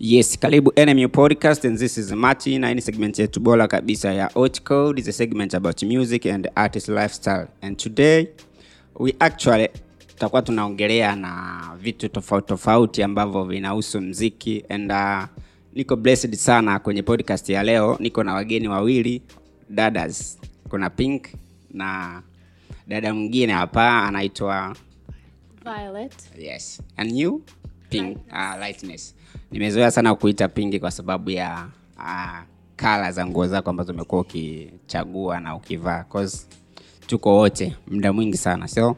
Yes, karibu NMU podcast and this is Martin na hii ni segment yetu bora kabisa ya Hot Code. It's a segment about music and artist lifestyle. And today we actually tutakuwa tunaongelea na vitu tofauti tofauti ambavyo vinahusu mziki and uh, niko blessed sana kwenye podcast ya leo. Niko na wageni wawili dadas, kuna Pink na dada mwingine hapa anaitwa Violet. yes and you pink uh, lightness nimezoea sana kuita pingi kwa sababu ya uh, kala za nguo zako ambazo umekuwa ukichagua na ukivaa. Cause tuko wote muda mwingi sana. So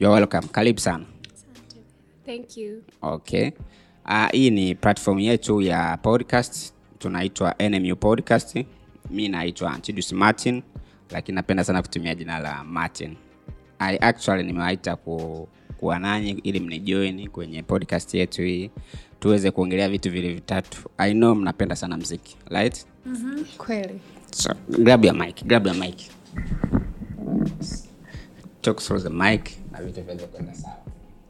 you're welcome. Karibu sana. Thank you. okay. Uh, hii ni platform yetu ya podcast. Tunaitwa nmu podcast. Mi naitwa Antidus martin lakini napenda sana kutumia jina la martin. I actually nimewaita ku, kuwa nanyi ili mnijoin kwenye podcast yetu hii tuweze kuongelea vitu vile vitatu. I know mnapenda sana mziki right? Kweli. so grab your mic grab your mic. Talk through the mic na vitu viweze kwenda sawa.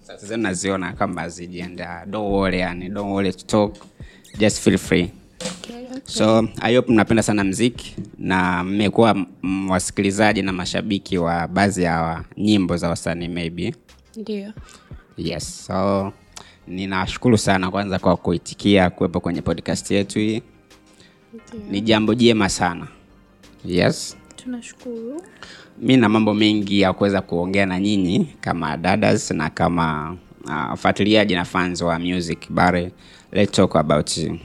Sasa zenu naziona kama don't worry yani don't worry to talk. Just feel free. Okay, okay. so i hope mnapenda sana mziki na mmekuwa wasikilizaji na mashabiki wa baadhi ya nyimbo za wasanii maybe. Ndio. yes so ninashukuru sana kwanza kwa kuitikia kuwepo kwenye podcast yetu hii. Ni jambo jema sana. Yes. Tunashukuru. mi na mambo mengi ya kuweza kuongea na nyinyi kama dadas na kama uh, fuatiliaji na fans wa music bare. Let's talk about uh,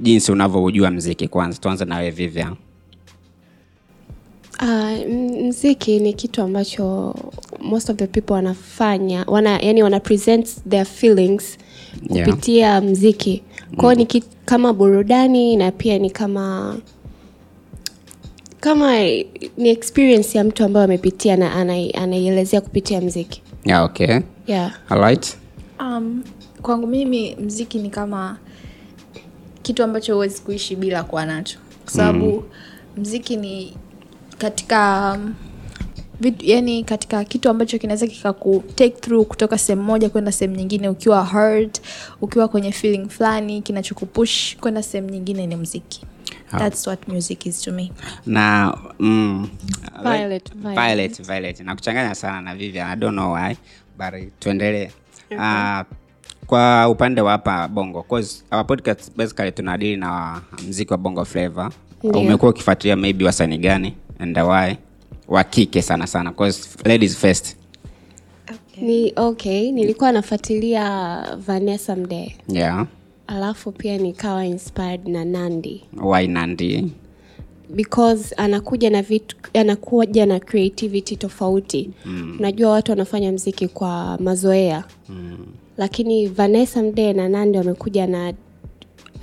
jinsi unavyoujua mziki kwanza. Tuanze nawe vivya Uh, mziki ni kitu ambacho most of the people wanafanya wana yani wana present their feelings Yeah. kupitia mziki. Kwao ni ki, kama burudani na pia ni kama kama ni experience ya mtu ambayo amepitia na anaielezea kupitia mziki. Yeah, okay. Yeah. Alright Um, kwangu mimi mziki ni kama kitu ambacho huwezi kuishi bila kuwa nacho. Kwa sababu mm. mziki ni katika um, vitu, yani katika kitu ambacho kinaweza kikaku take through kutoka sehemu moja kwenda sehemu nyingine ukiwa hurt ukiwa kwenye feeling fulani kinachokupush kwenda sehemu nyingine ni mziki Ah. That's what music is to me. na mm, Violet, Violet. Violet, Violet. nakuchanganya sana na Vivian. I don't know why but tuendelee Ah, kwa upande wa hapa bongo 'cause our podcast basically tunadili na mziki wa bongo flavor Ndio. umekuwa ukifuatilia maybe wasanii gani and why wa kike sana sana. 'cause ladies first. Ni okay nilikuwa nafuatilia vanessa mdee. Yeah. Alafu pia nikawa inspired na nandi. Why nandi? Because anakuja na vitu anakuja na creativity tofauti. Mm. unajua watu wanafanya mziki kwa mazoea. Mm. lakini vanessa mdee na nandi wamekuja na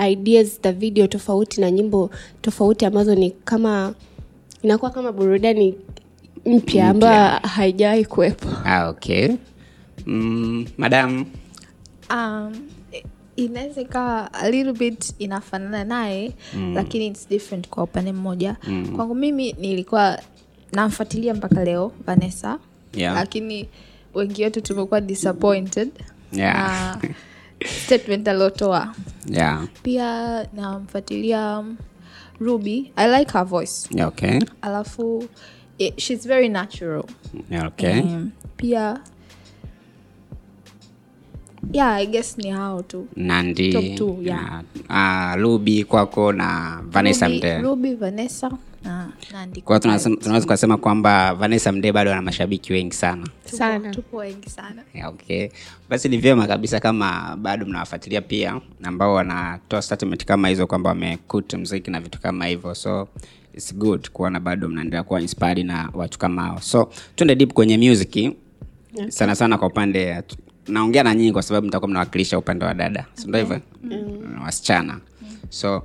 ideas za video tofauti na nyimbo tofauti ambazo ni kama inakuwa kama burudani mpya ambayo haijawahi kuwepo ah, okay mm, madam um, inaweza ikawa a little bit inafanana naye mm. lakini its different kwa upande mmoja mm. kwangu mimi nilikuwa namfuatilia mpaka leo vanessa Yeah. lakini wengi wetu tumekuwa disappointed Yeah. na statement aliotoa yeah. pia namfuatilia um, ruby i like her voice. Okay. Alafu it, she's very natural. Okay. Um, pia yeah i guess ni hao tu. Nandi. Top two, yeah. na, uh, ruby kwako na vanessa Ruby- Ruby, Vanessa na Nandi. kwa hiyo tunasema- tunaweza tukasema kwamba vanessa mdee bado ana mashabiki wengi sana. Sana. tupo wengi sana. Yeah, okay. Basi ni vyema kabisa kama bado mnawafuatilia pia ambao wanatoa statement kama hizo kwamba wamekut mziki na vitu kama hivyo. So its good kuona bado mnaendelea kuwa inspired na watu kama hao. So tuende deep kwenye music. Sana sana kwa upande naongea na nyinyi kwa sababu mtakuwa mnawakilisha upande wa dada sindo hivyo? Mm. wasichana. So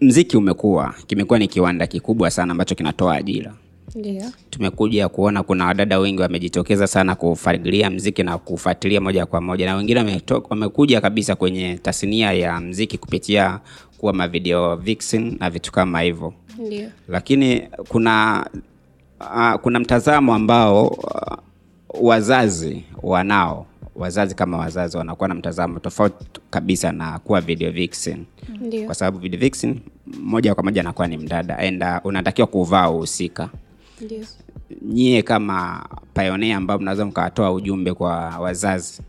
mziki umekuwa kimekuwa ni kiwanda kikubwa sana ambacho kinatoa ajira. Ndio. Tumekuja kuona kuna wadada wengi wamejitokeza sana kufuatilia mziki na kufuatilia moja kwa moja na wengine wamekuja kabisa kwenye tasnia ya mziki kupitia kuwa mavideo vixen na vitu kama hivyo. Lakini kuna uh, kuna mtazamo ambao uh, wazazi wanao wazazi kama wazazi wanakuwa na mtazamo tofauti kabisa na kuwa video vixen. Kwa sababu video vixen moja kwa moja anakuwa ni mdada and uh, unatakiwa kuvaa uhusika. Nyie kama pioneer ambao mnaweza mkawatoa ujumbe kwa wazazi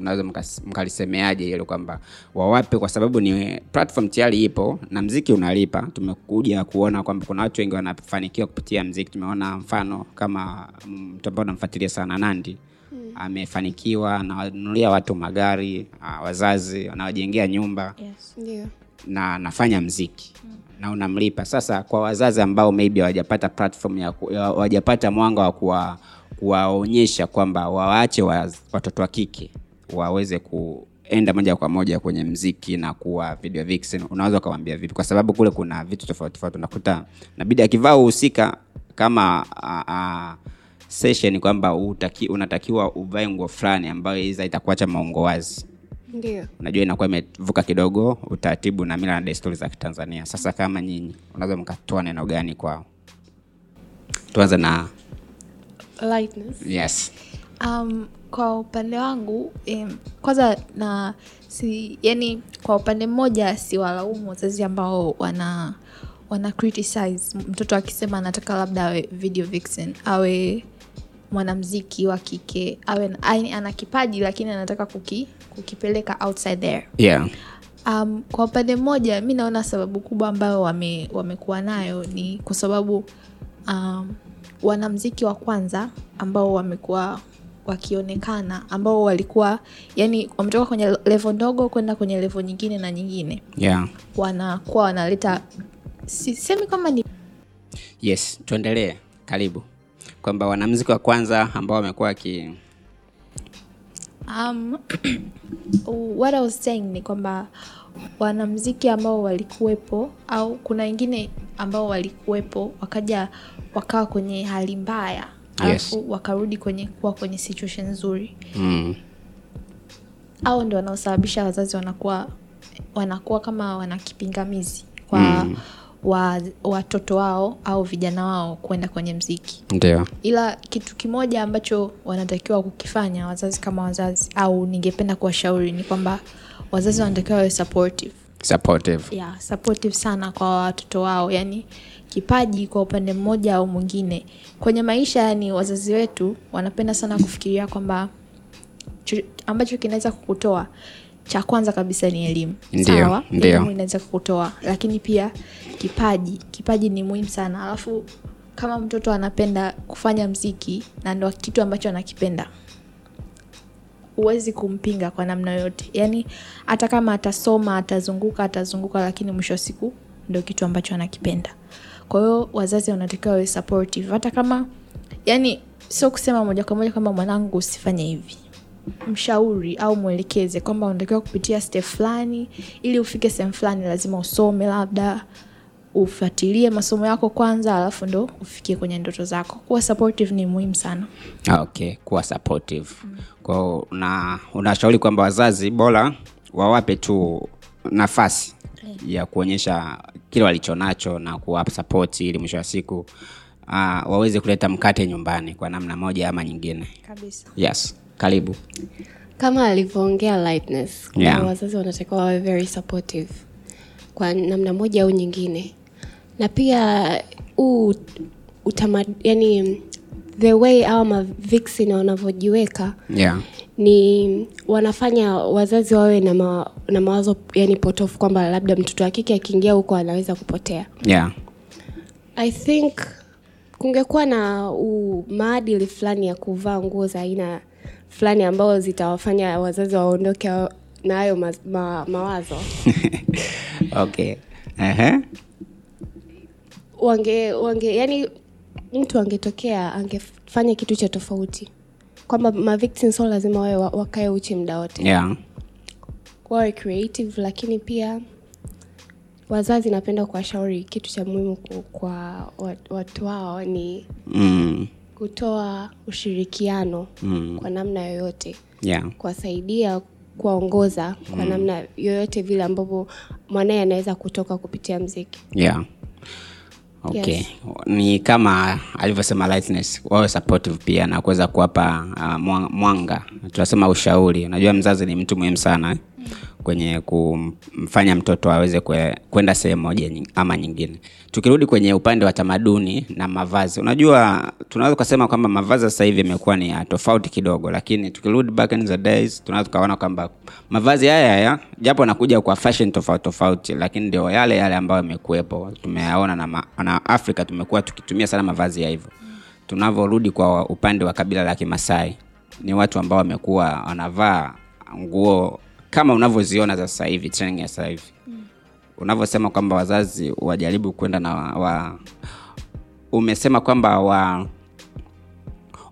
mnaweza mkalisemeaje hilo kwamba wawape kwa sababu ni platform tayari ipo na mziki unalipa. Tumekuja kuona kwamba kuna watu wengi wanafanikiwa kupitia mziki. Tumeona mfano kama mtu ambao namfuatilia sana nandi amefanikiwa anawanunulia watu magari ah, wazazi anawajengea nyumba. Yes. Ndio. na anafanya mziki. Na unamlipa. Sasa kwa wazazi ambao maybe hawajapata platform ya hawajapata mwanga wa kuwa kuwaonyesha kwamba waache watoto wa kike waweze kuenda moja kwa moja kwenye mziki na kuwa video vixen. Unaweza ukamwambia vipi? Kwa sababu kule kuna vitu tofauti tofauti. Unakuta nabidi akivaa uhusika kama a, a, session kwamba utaki, unatakiwa uvae nguo fulani ambayo iza itakuacha maungo wazi. Ndio. unajua inakuwa imevuka kidogo utaratibu na mila na desturi za kitanzania. Sasa kama nyinyi unaweza mkatoa neno gani kwao? Tuanze na Lightness. yes. Um, kwa upande wangu eh, kwanza na si yani kwa upande mmoja siwalaumu wazazi ambao wana wana criticize. Mtoto akisema anataka labda awe video vixen awe mwanamziki wa kike awe ana kipaji lakini anataka kuki, kukipeleka outside there. Yeah. Um, kwa upande mmoja mi naona sababu kubwa ambayo wame, wamekuwa nayo ni kwa sababu um, wanamziki wa kwanza ambao wamekuwa wakionekana ambao walikuwa yani wametoka kwenye levo ndogo kwenda kwenye levo nyingine na nyingine. Yeah. Wanakuwa wanaleta sisemi kwamba ni yes tuendelee. Karibu kwamba wanamziki wa kwanza ambao wamekuwa waki um, what I was saying ni kwamba wanamziki ambao walikuwepo au kuna wengine ambao walikuwepo wakaja wakawa kwenye hali mbaya Yes. alafu wakarudi kwenye kuwa kwenye situation nzuri mm, au ndo wanaosababisha wazazi wanakuwa wanakuwa kama wana kipingamizi kwa Mm. Wa, watoto wao au vijana wao kwenda kwenye mziki. Ndio. Ila kitu kimoja ambacho wanatakiwa kukifanya wazazi kama wazazi au ningependa kuwashauri ni kwamba wazazi wanatakiwa wawe supportive. Supportive. Yeah, supportive sana kwa watoto wao. Yani kipaji kwa upande mmoja au mwingine. Kwenye maisha yani wazazi wetu wanapenda sana kufikiria kwamba ambacho kinaweza kukutoa cha kwanza kabisa ni elimu. Sawa? elimu inaweza kukutoa lakini pia kipaji. Kipaji ni muhimu sana. Alafu kama mtoto anapenda kufanya mziki na ndo kitu ambacho anakipenda huwezi kumpinga kwa namna yoyote. Yaani hata kama atasoma atazunguka atazunguka lakini mwisho wa siku ndo kitu ambacho anakipenda. Kwa hiyo wazazi wanatakiwa wawe supportive. Hata kama yani sio kusema moja kwa moja kwamba mwanangu usifanye hivi mshauri au mwelekeze kwamba unatakiwa kupitia step fulani ili ufike sehemu fulani lazima usome labda ufuatilie masomo yako kwanza alafu ndo ufikie kwenye ndoto zako. Kuwa supportive ni muhimu sana. Ah, okay. Kuwa supportive. Kwao una unashauri kwamba wazazi bora wawape tu nafasi ya kuonyesha kile walichonacho na kuwa support ili mwisho wa siku uh, waweze kuleta mkate nyumbani kwa namna moja ama nyingine. Kabisa. Yes karibu. Kama alivyoongea lightness Yeah. wazazi wanatakiwa wawe very supportive kwa namna moja au nyingine. Na pia huu utamad yani the way au mavixin wanavyojiweka yeah. ni wanafanya wazazi wawe na, ma, na mawazo yani potofu kwamba labda mtoto wa kike akiingia huko anaweza kupotea. Yeah. I think kungekuwa na u- maadili fulani ya kuvaa nguo za aina fulani ambazo zitawafanya wazazi waondoke na hayo ma, ma, mawazo. Okay. Uh-huh. wange wange yani mtu angetokea angefanya kitu cha tofauti. Kwamba mavictim lazima wawe wakae uchi mda wote. Yeah. Wawe creative lakini pia wazazi napenda kuwashauri kitu cha muhimu kwa watu wao ni mm. kutoa ushirikiano Mm. kwa namna yoyote. Yeah. Kuwasaidia kuwaongoza kwa namna yoyote vile ambavyo mwanaye anaweza kutoka kupitia mziki. Yeah. Okay. Yes. ni kama alivyosema lightness wawe supportive pia na kuweza kuwapa uh, mwanga. Tunasema ushauri. Unajua mzazi ni mtu muhimu sana. eh, kwenye kumfanya mtoto aweze kwe- kwenda sehemu moja ama nyingine. Tukirudi kwenye upande wa tamaduni na mavazi unajua tunaweza kusema kwamba mavazi sasa hivi yamekuwa ni ya tofauti kidogo lakini tukirudi back in the days tunaweza tukaona kwamba mavazi haya haya japo anakuja kwa fashion tofauti tofauti lakini ndio yale yale ambayo yamekuwepo. Tumeyaona na, ma- na afrika tumekuwa tukitumia sana mavazi ya hivyo. Tunavyorudi kwa upande wa kabila la kimasai ni watu ambao wamekuwa wanavaa nguo kama unavyoziona za sasa hivi trending ya sasa hivi. Unavyosema kwamba wazazi wajaribu kwenda na wa, wa umesema kwamba wa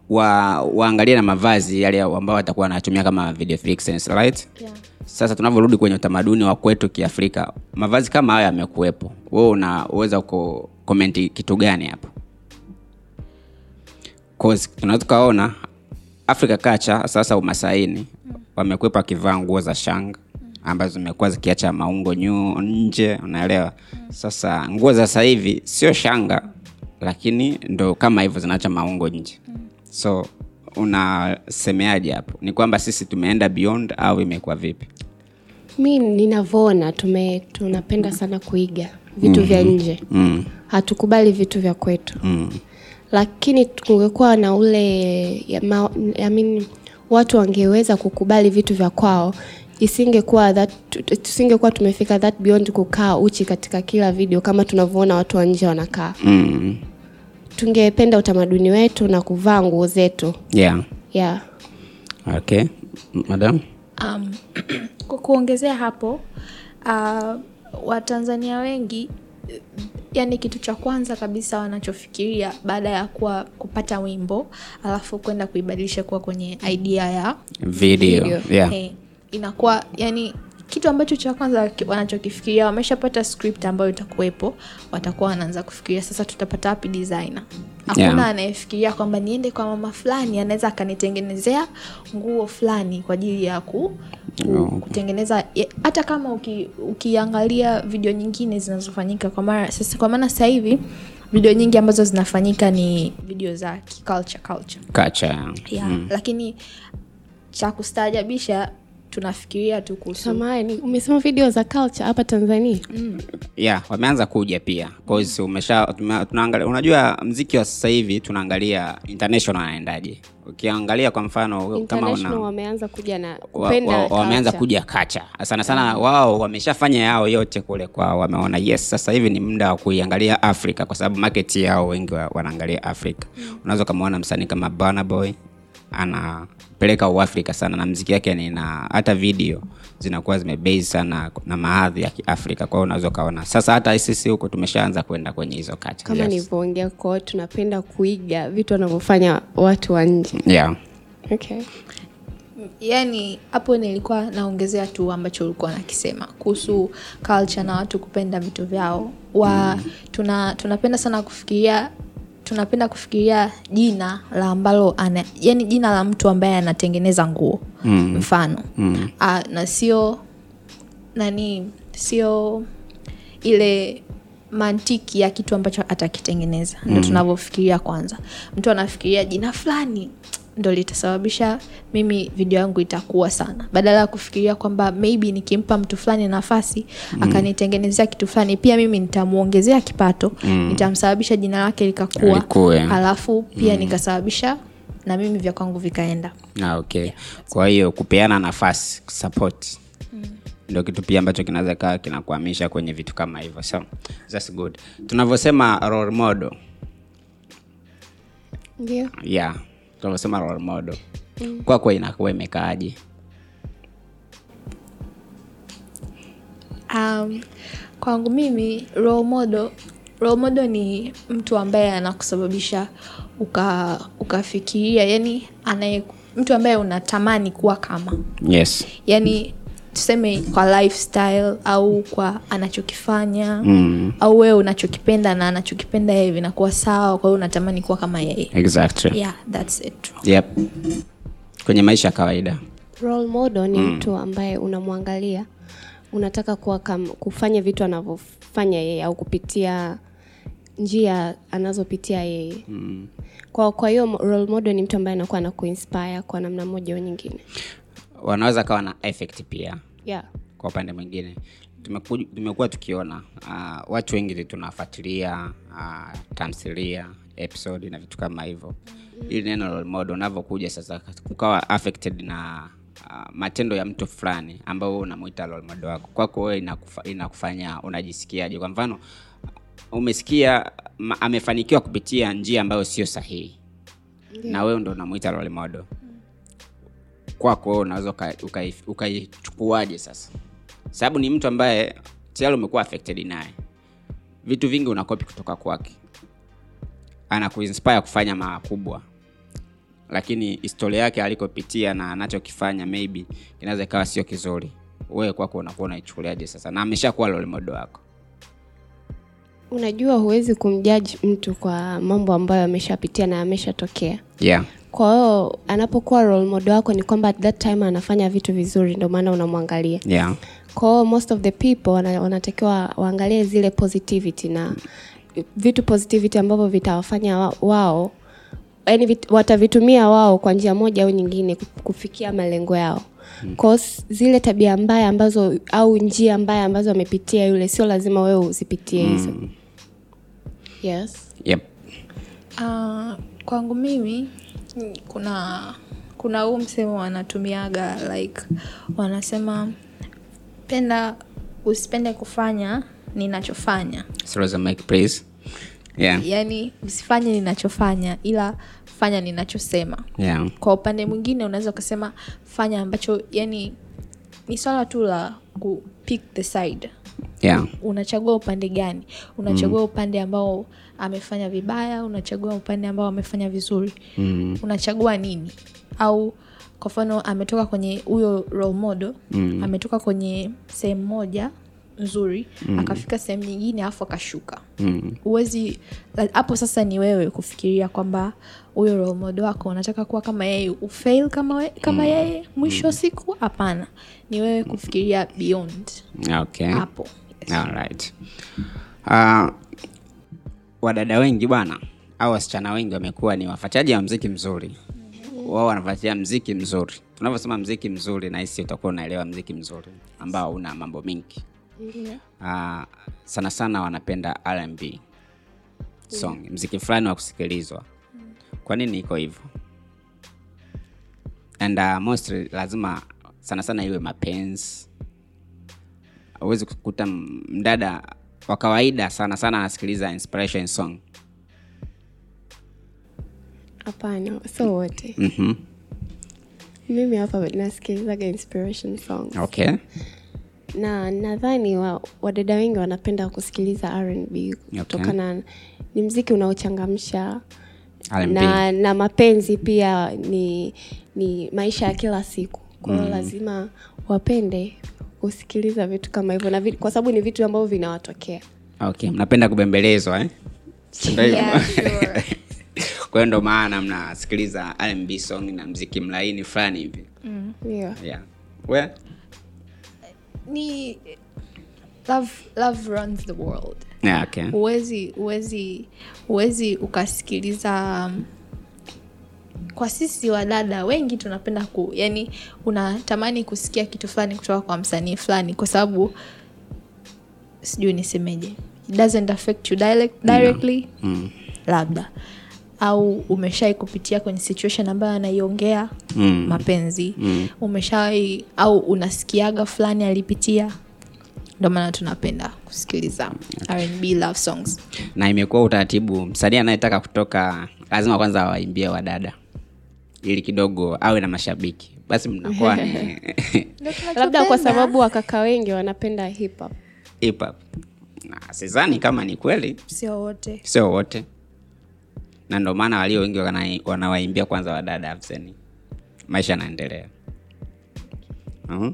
wa waangalie na mavazi yale ambao watakuwa wanatumia kama video fixings, right Yeah. sasa tunavyorudi kwenye utamaduni wa kwetu kiafrika mavazi kama hayo yamekuwepo. Wewe unaweza kukomenti kitu gani hapo 'Cause tunaweza tukaona africa culture sasa umasaini wamekwepa wakivaa nguo za shanga ambazo zimekuwa zikiacha maungo nyu nje unaelewa? Sasa nguo za sasa hivi sio shanga lakini ndo kama hivyo zinaacha maungo nje. So unasemeaje hapo? Ni kwamba sisi tumeenda beyond au imekuwa vipi? Mi ninavyoona tume tunapenda sana kuiga vitu vya nje. Mm. hatukubali vitu vya kwetu. Mm. lakini kungekuwa na ule ya ma, ya mean, watu wangeweza kukubali vitu vya kwao isingekuwa that tusingekuwa tumefika that beyond kukaa uchi katika kila video kama tunavyoona watu wa nje wanakaa. Mm. tungependa utamaduni wetu na kuvaa nguo zetu. Yeah. Yeah. okay. Madam? Um, kwa kuongezea hapo uh, watanzania wengi yani kitu cha kwanza kabisa wanachofikiria baada ya kuwa kupata wimbo alafu kwenda kuibadilisha kuwa kwenye idea ya video, Video. Yeah. Hey, inakuwa yani kitu ambacho cha kwanza wanachokifikiria wameshapata script ambayo itakuwepo watakuwa wanaanza kufikiria sasa tutapata wapi designer hakuna Yeah. anayefikiria kwamba niende kwa mama fulani anaweza akanitengenezea nguo fulani kwa ajili ya ku, ku, kutengeneza hata kama uki, ukiangalia video nyingine zinazofanyika kwa mara sasa kwa maana sasa hivi video nyingi ambazo zinafanyika ni video za culture culture Culture. yeah. lakini cha kustaajabisha tunafikiria tu kuhusuamani umesema video za culture hapa tanzania? Yeah wameanza kuja pia. Cause umesha tunaangalia unajua mziki wa sasa hivi tunaangalia international anaendaje? Ukiangalia kwa mfano kama una wameanza kuja na kupenda wa, wameanza kuja kacha sana sana wao wameshafanya yao yote kule kwao wameona yes sasa hivi ni muda wa kuiangalia afrika kwa sababu market yao wengi wa, wanaangalia afrika. Unaweza ukamwona msanii kama Burna boy anapeleka uafrika sana na mziki yake ni na hata video zinakuwa zimebase sana na maadhi ya kiafrika kwao unaweza ukaona sasa hata sisi huko tumeshaanza kwenda kwenye hizo kati, kama yes. nilivyoongea kwao tunapenda kuiga vitu wanavyofanya watu wa nje yeah. okay. yani hapo nilikuwa naongezea tu ambacho ulikuwa nakisema kuhusu culture na watu kupenda vitu vyao wa tuna tunapenda sana kufikiria tunapenda kufikiria jina la ambalo ana yani jina la mtu ambaye anatengeneza nguo mm. mfano. Mm. A, na sio nani sio ile mantiki ya kitu ambacho atakitengeneza. Ndo tunavyofikiria kwanza. Mtu anafikiria jina fulani ndo litasababisha mimi video yangu itakuwa sana. Badala ya kufikiria kwamba maybe nikimpa mtu fulani nafasi mm. akanitengenezea kitu fulani pia mimi nitamuongezea kipato mm. nitamsababisha jina lake likakua Likue. alafu pia mm. nikasababisha na mimi vya kwangu vikaenda. Ah, okay. Kwa hiyo kupeana nafasi support. Ndio kitu pia ambacho kinaweza kaa kinakuhamisha kwenye vitu kama hivyo. So that's good. Tunavyosema role model. Ndio. Yeah tunavyosema role model. Kwako inakuwa imekaaje? Um, kwangu mimi role model, role model ni mtu ambaye anakusababisha uka ukafikiria yani anaye mtu ambaye unatamani kuwa kama. Yes. Yani tuseme kwa lifestyle au kwa anachokifanya mm. au wewe unachokipenda na anachokipenda yeye vinakuwa sawa kwa hiyo unatamani kuwa kama yeye. Exactly. Yeah that's it. Yep. Kwenye maisha ya kawaida. Role model ni mtu ambaye unamwangalia unataka kuwa kam, kufanya vitu anavyofanya yeye au kupitia njia anazopitia yeye. Mm. kwa kwa hiyo role model ni mtu ambaye anakuwa na kuinspire kwa namna moja au nyingine. Wanaweza kawa na effect pia yeah. kwa upande mwingine tumekuwa tukiona uh, watu wengi tunafuatilia uh, tamthilia episode na vitu kama hivyo. Ili neno role model unavyokuja sasa ukawa affected na uh, matendo ya mtu fulani ambao wewe unamwita role model wako. Kwako wewe inakufa, inakufanya unajisikiaje? Kwa mfano umesikia ma, amefanikiwa kupitia njia ambayo sio sahihi. Na wewe ndo unamuita role model kwako wewe unaweza uka- uka ukaichukuaje sasa? Sababu ni mtu ambaye tayari umekuwa affected naye. Vitu vingi unakopi kutoka kwake. Anakuinspire kufanya makubwa. Lakini historia yake alikopitia na anachokifanya maybe inaweza ikawa sio kizuri. Wewe kwako unakuwa unaichukuliaje sasa? Na ameshakuwa role model wako. Unajua huwezi kumjaji mtu kwa mambo ambayo ameshapitia na ameshatokea. Yeah kwa hiyo anapokuwa role model wako ni kwamba at that time anafanya vitu vizuri ndio maana unamwangalia. Yeah. Kwa hiyo most of the people wanatakiwa waangalie zile positivity na vitu positivity ambavyo vitawafanya wa- wao yani vit, watavitumia wao kwa njia moja au nyingine kufikia malengo yao. Kwao zile tabia mbaya ambazo au njia mbaya ambazo amepitia yule sio lazima wewe uzipitie hizo. Yes. Yep. Uh, kwangu mimi mm, kuna kuna huu msemo wanatumiaga like wanasema penda usipende kufanya ninachofanya. Please yeah. Yaani usifanye ninachofanya ila fanya ninachosema. Yeah. Kwa upande mwingine unaweza ukasema fanya ambacho yani ni swala tu la ku pick the side yeah unachagua upande gani unachagua mm. upande ambao amefanya vibaya unachagua upande ambao amefanya vizuri mm. unachagua nini au kwa mfano ametoka kwenye huyo role model mm. ametoka kwenye sehemu moja nzuri mm. akafika sehemu nyingine alafu akashuka mm. uwezi hapo sasa ni wewe kufikiria kwamba huyo role model wako unataka kuwa kama yeye ufail kama, we, kama mm. yeye mwisho wa siku? Hapana. Ni wewe kufikiria beyond. Okay. Hapo. Yes. Alright. Uh, wadada wengi bwana au wasichana wengi wamekuwa ni wafuatiaji wa mziki mzuri. Wao wanafuatilia mziki mzuri. Tunavyosema mziki mzuri nahisi utakuwa unaelewa mziki mzuri ambao una mambo mengi uh, sana sana wanapenda rb song. Mziki fulani wa kusikilizwa kwa nini iko hivyo? And uh, mostly lazima sana sana iwe mapenzi. Huwezi kukuta mdada wa kawaida sana sana anasikiliza inspiration song. Hapana so wote mm-hmm. mimi hapa nasikilizaga inspiration songs. Okay. Na nadhani wa, wadada wengi wanapenda kusikiliza rnb kutokana ni mziki unaochangamsha. Na, na mapenzi pia ni ni maisha ya kila siku kwa hiyo mm. lazima wapende kusikiliza vitu kama hivyo na kwa sababu ni vitu ambavyo vinawatokea okay mnapenda kubembelezwa eh? Yeah, sure. kwa hiyo ndo maana mnasikiliza rmb song na mziki mlaini fulani hivi mm. yeah. we ni love, love runs the world yeah, okay. huwezi uwezi uwezi ukasikiliza um, kwa sisi wadada wengi tunapenda ku yani unatamani kusikia kitu fulani kutoka kwa msanii fulani kwa sababu sijui nisemeje It doesn't affect you direct, directly mm. labda au umeshawai kupitia kwenye situation ambayo anaiongea Mm. mapenzi mm. umeshawai au unasikiaga fulani alipitia ndo maana tunapenda kusikiliza rnb love songs. Na imekuwa utaratibu. Msanii anayetaka kutoka lazima kwanza awaimbie wadada. Ili kidogo awe na mashabiki. Basi mnakuwa ni labda kwa sababu wakaka wengi wanapenda hip hop. Hip hop. Sizani kama ni kweli. Sio wote. Sio wote. Na ndo maana walio wengi wanawaimbia kwanza wadada afseni maisha yanaendelea. Uh-huh.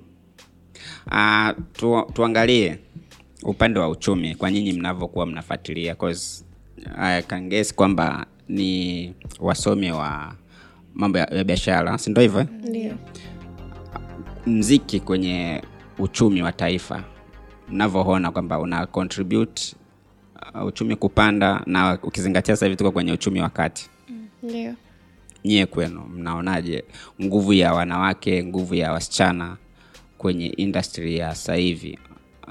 Uh, tu, tuangalie upande wa uchumi kwa nyinyi mnavyokuwa mnafuatilia? 'cause I can guess kwamba ni wasomi wa mambo ya, biashara si ndo hivyo? Ndio. Mziki kwenye uchumi wa taifa mnavyoona kwamba una contribute uh, uchumi kupanda na ukizingatia sasa hivi tuko kwenye uchumi wa kati. Ndio. Nyie kwenu mnaonaje? Nguvu ya wanawake nguvu ya wasichana kwenye industry ya sasa hivi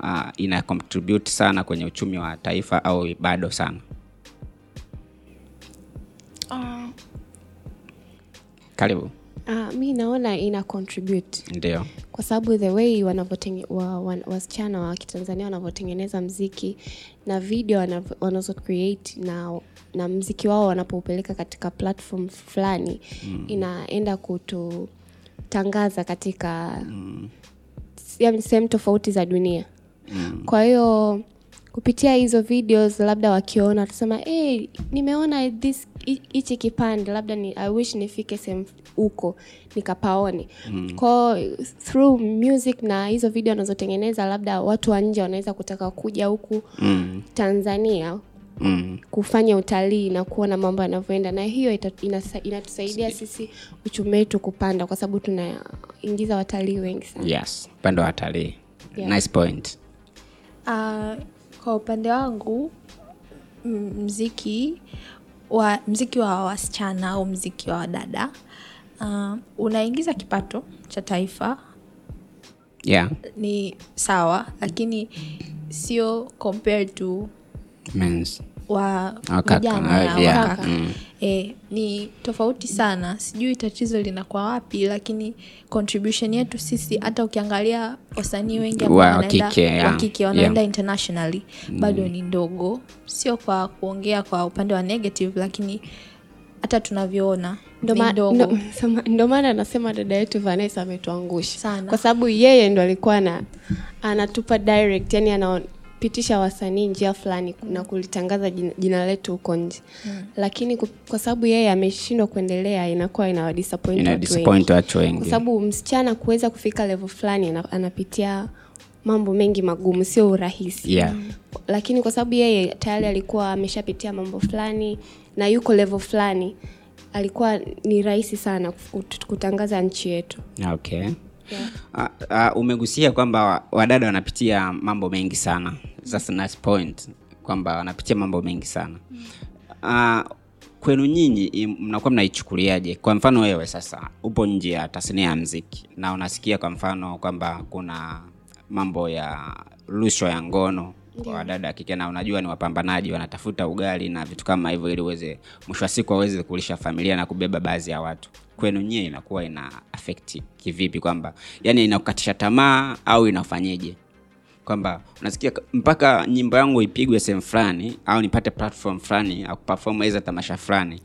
uh, ina contribute sana kwenye uchumi wa taifa au bado sana? Karibu. Uh, mi naona ina contribute. Ndio. Kwa sababu the way wasichana wa, wa, wa kitanzania wanavyotengeneza mziki na video wanazo create na na mziki wao wanapoupeleka katika platform fulani mm. inaenda kututangaza katika mm. Sehemu tofauti za dunia mm. kwa hiyo kupitia hizo videos labda wakiona watasema hey, nimeona this hichi kipande labda ni, i wish nifike sehemu huko nikapaone mm. kwao through music na hizo video wanazotengeneza labda watu wa nje wanaweza kutaka kuja huku mm. tanzania Mm. kufanya utalii na kuona mambo yanavyoenda. Na hiyo ita- inasa- inatusaidia sisi uchumi wetu kupanda kwa sababu tunaingiza watalii wengi sana. Yes upande wa watalii. Yeah. nice point. Uh, kwa upande wangu mziki wa mziki wa wasichana au mziki wa wadada uh, unaingiza kipato cha taifa. Yeah. Ni sawa lakini sio compared to Wa vijana yeah, wakaka. Eh, ni tofauti sana. Sijui tatizo linakuwa wapi lakini contribution yetu sisi hata ukiangalia wasanii wengi wakike, kike wanaenda Yeah. internationally bado ni ndogo. Sio kwa kuongea kwa upande wa negative lakini hata tunavyoona Ndo maana anasema dada yetu Vanessa ametuangusha. Kwa sababu yeye ndo alikuwa na anatupa direct yani anapitisha wasanii njia fulani na kulitangaza jina, jina letu huko nje. Lakini ku- kwa sababu yeye ameshindwa kuendelea inakuwa ina disappoint watu wengi. kwa sababu msichana kuweza kufika level fulani anapitia mambo mengi magumu sio urahisi. Yeah. lakini kwa sababu yeye tayari alikuwa ameshapitia mambo fulani na yuko level fulani alikuwa ni rahisi sana kutangaza nchi yetu. Okay. Yeah. uh, uh, umegusia kwamba wadada wanapitia mambo mengi sana A nice point kwamba wanapitia mambo mengi sana. Uh, kwenu nyinyi mnakuwa mnaichukuliaje? Kwa mfano wewe sasa upo nje ya tasnia ya mziki na unasikia kwa mfano kwamba kuna mambo ya rushwa ya ngono kwa wadada kike na unajua ni wapambanaji wanatafuta ugali na vitu kama hivyo ili uweze mwisho wa siku waweze kulisha familia na kubeba baadhi ya watu. Kwenu nyie inakuwa ina affect kivipi kwamba yani inakukatisha tamaa au inafanyeje kwamba unasikia mpaka nyimbo yangu ipigwe sehemu fulani au nipate platform fulani au perform tamasha fulani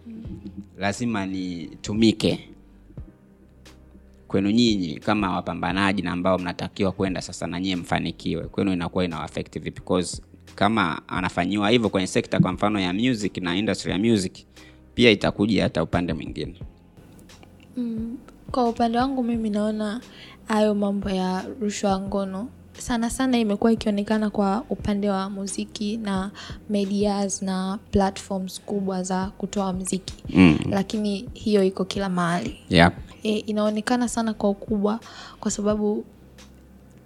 lazima nitumike kwenu nyinyi kama wapambanaji na ambao mnatakiwa kwenda sasa na nyie mfanikiwe. Kwenu inakuwa ina because kama anafanyiwa hivyo kwenye sekta kwa mfano ya music na industry ya music pia itakuja hata upande mwingine. Kwa upande wangu mimi naona hayo mambo ya rushwa ngono sana sana imekuwa ikionekana kwa upande wa muziki na medias na platforms kubwa za kutoa mziki mm. lakini hiyo iko kila mahali yeah. e, inaonekana sana kwa ukubwa kwa sababu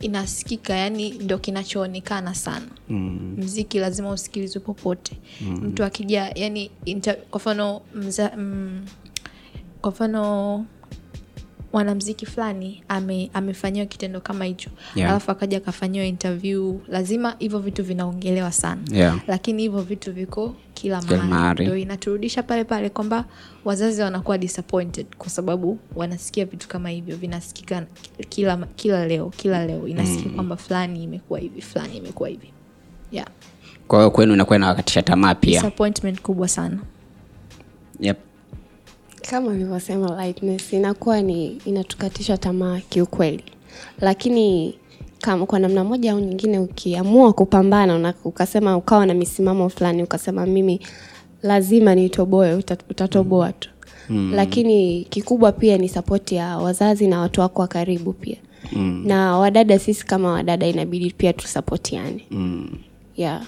inasikika yani ndo kinachoonekana sana mm. mziki lazima usikilizwe popote mm. mtu akija yani inter, kwa mfano mm, kwa mfano mwanamziki fulani ame, amefanyiwa kitendo kama hicho. Yeah. alafu akaja akafanyiwa interview lazima hivyo vitu vinaongelewa sana. Yeah. lakini hivyo vitu viko kila mahali. ndo inaturudisha pale pale kwamba wazazi wanakuwa disappointed kwa sababu wanasikia vitu kama hivyo vinasikika kila, kila leo kila leo. Inasikika kwamba fulani imekuwa hivi fulani imekuwa hivi. Yeah. kwa hiyo kwenu inakuwa inawakatisha tamaa pia. Disappointment kubwa sana. Yep. Kama ulivyosema lightness inakuwa ni inatukatisha tamaa kiukweli lakini kama kwa namna moja au nyingine ukiamua kupambana na ukasema ukawa na misimamo fulani ukasema mimi lazima nitoboe utatoboa tu mm. lakini kikubwa pia ni sapoti ya wazazi na watu wako wa karibu pia mm. na wadada sisi kama wadada inabidi pia tusapotiane mm. yeah.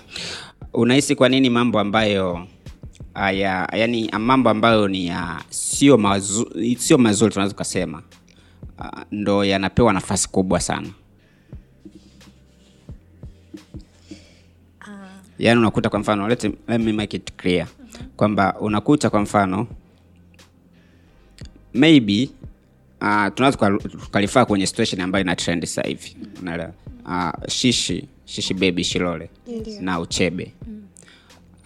unahisi kwa nini mambo ambayo aya, yani mambo ambayo ni ya sio mazu, sio mazuri tunaweza ukasema uh, ndo yanapewa nafasi kubwa sana. Yaani unakuta kwa mfano let, let me make it clear. Kwamba unakuta kwa mfano maybe uh, tunaweza tukalifaa kwenye situation ambayo ina trend sasa hivi. Unaelewa? Uh, shishi shishi baby shilole na uchebe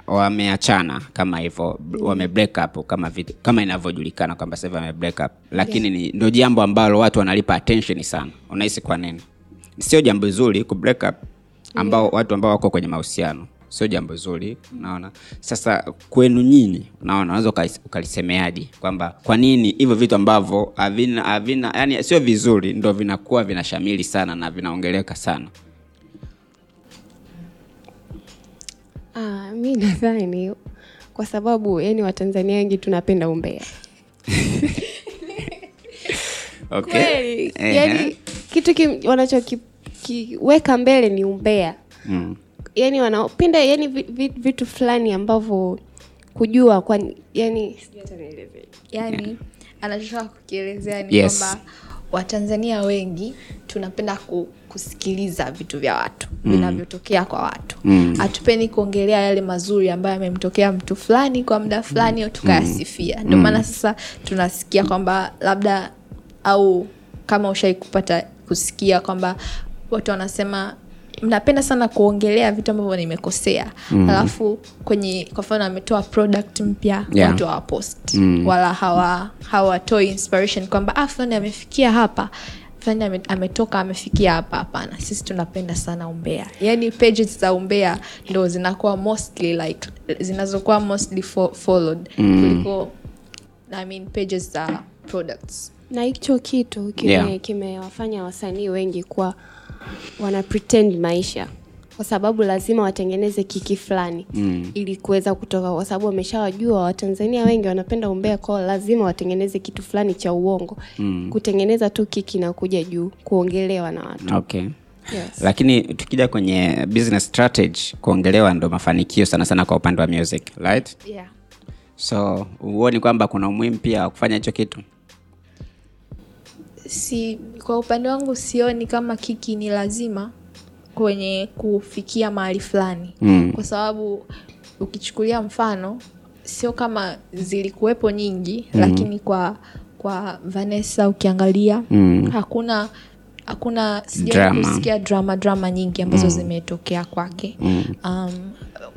wameachana kama hivyo wame break up kama vitu, kama inavyojulikana kwamba sasa wame break up. Lakini yeah. ndio jambo ambalo watu wanalipa attention sana. Unahisi kwa nini? Sio jambo zuri ku break up ambao watu ambao wako kwenye mahusiano. Sio jambo zuri unaona? Sasa kwenu nyinyi unaona unaweza ukalisemeaje? Kwamba kwa nini hivyo vitu ambavyo havina havina yani sio vizuri ndo vinakuwa vinashamili sana na vinaongeleka sana Ah, mi nadhani kwa sababu yani watanzania wengi tunapenda umbea okay. kweli yani kitu ki, wanachokiweka mbele ni umbea mm. yani wanapenda yani vi- vi- vitu fulani ambavyo kujua kwa yani yani yeah. anachotaka kukielezea ni Yes. kwamba watanzania wengi tunapenda ku, kusikiliza vitu vya watu vinavyotokea kwa watu. Hatupendi kuongelea yale mazuri ambayo yamemtokea mtu fulani kwa muda fulani tukayasifia. Ndio maana sasa tunasikia kwamba labda au kama ushai kupata kusikia kwamba watu wanasema mnapenda sana kuongelea vitu ambavyo nimekosea alafu kwenye kwa mfano ametoa product mpya Yeah. watu hawapost mm. wala hawa hawatoi inspiration kwamba ah, fulani amefikia hapa fulani ametoka amefikia hapa hapana sisi tunapenda sana umbea yani pages za umbea ndo zinakuwa mostly like zinazokuwa mostly fo followed mm. kuliko I mean, pages za products na hicho kitu kime- Yeah. kimewafanya wasanii wengi kuwa wana pretend maisha kwa sababu lazima watengeneze kiki fulani mm. ili kuweza kutoka kwa sababu wameshawajua watanzania wengi wanapenda umbea kwao lazima watengeneze kitu fulani cha uongo mm. kutengeneza tu kiki na kuja juu kuongelewa na watu okay yes. lakini tukija kwenye business strategy kuongelewa ndo mafanikio sana sana kwa upande wa music right yeah. so huoni kwamba kuna umuhimu pia wa kufanya hicho kitu si kwa upande wangu sioni kama kiki ni lazima kwenye kufikia mahali fulani Mm. kwa sababu ukichukulia mfano sio kama zilikuwepo nyingi mm. lakini kwa kwa vanessa ukiangalia Mm. hakuna hakuna sijawahi kusikia drama drama nyingi ambazo mm. zimetokea kwake mm. um,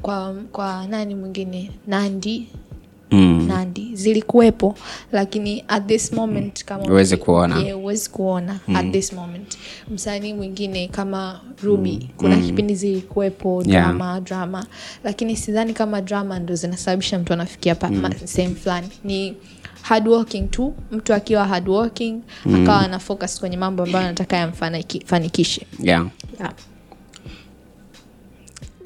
kwa kwa nani mwingine nandi mm. nandi zilikuwepo lakini at this moment kama Huwezi kuona. yeah, huwezi kuona at this moment msanii mwingine kama ruby kuna kipindi zilikuwepo Yeah. drama drama lakini sidhani kama drama ndo zinasababisha mtu anafikia mm. sehemu fulani ni hardworking tu mtu akiwa hardworking akawa ana focus kwenye mambo ambayo anataka yamfanikishe yeah. yeah.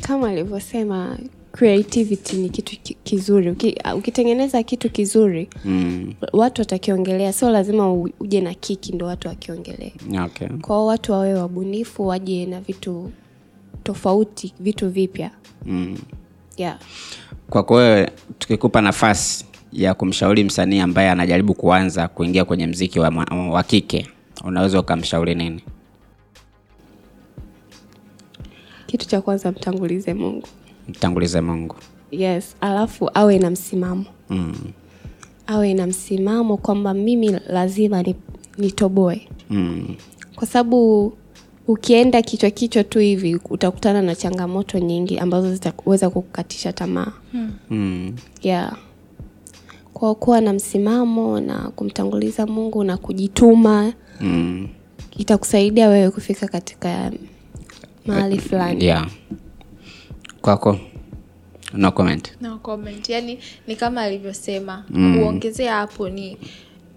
kama alivyosema creativity ni kitu kizuri Uki, ukitengeneza kitu kizuri Mm. watu watakiongelea sio lazima uje na kiki ndo watu wakiongelea okay. kwao watu wawe wabunifu waje na vitu tofauti vitu vipya mm. yeah. kwako wewe tukikupa nafasi ya kumshauri msanii ambaye anajaribu kuanza kuingia kwenye mziki wa, wa kike unaweza ukamshauri nini kitu cha kwanza mtangulize mungu mtangulize mungu yes alafu awe na msimamo mm. awe na msimamo kwamba mimi lazima ni, nitoboe Mm. kwa sababu ukienda kichwa kichwa tu hivi utakutana na changamoto nyingi ambazo zitaweza kukukatisha tamaa Mm. yeah. kwa kuwa na msimamo na kumtanguliza mungu na kujituma Mm. itakusaidia wewe kufika katika mahali fulani yeah. Kwako no comment no comment yani ni kama alivyosema mm. kuongezea hapo ni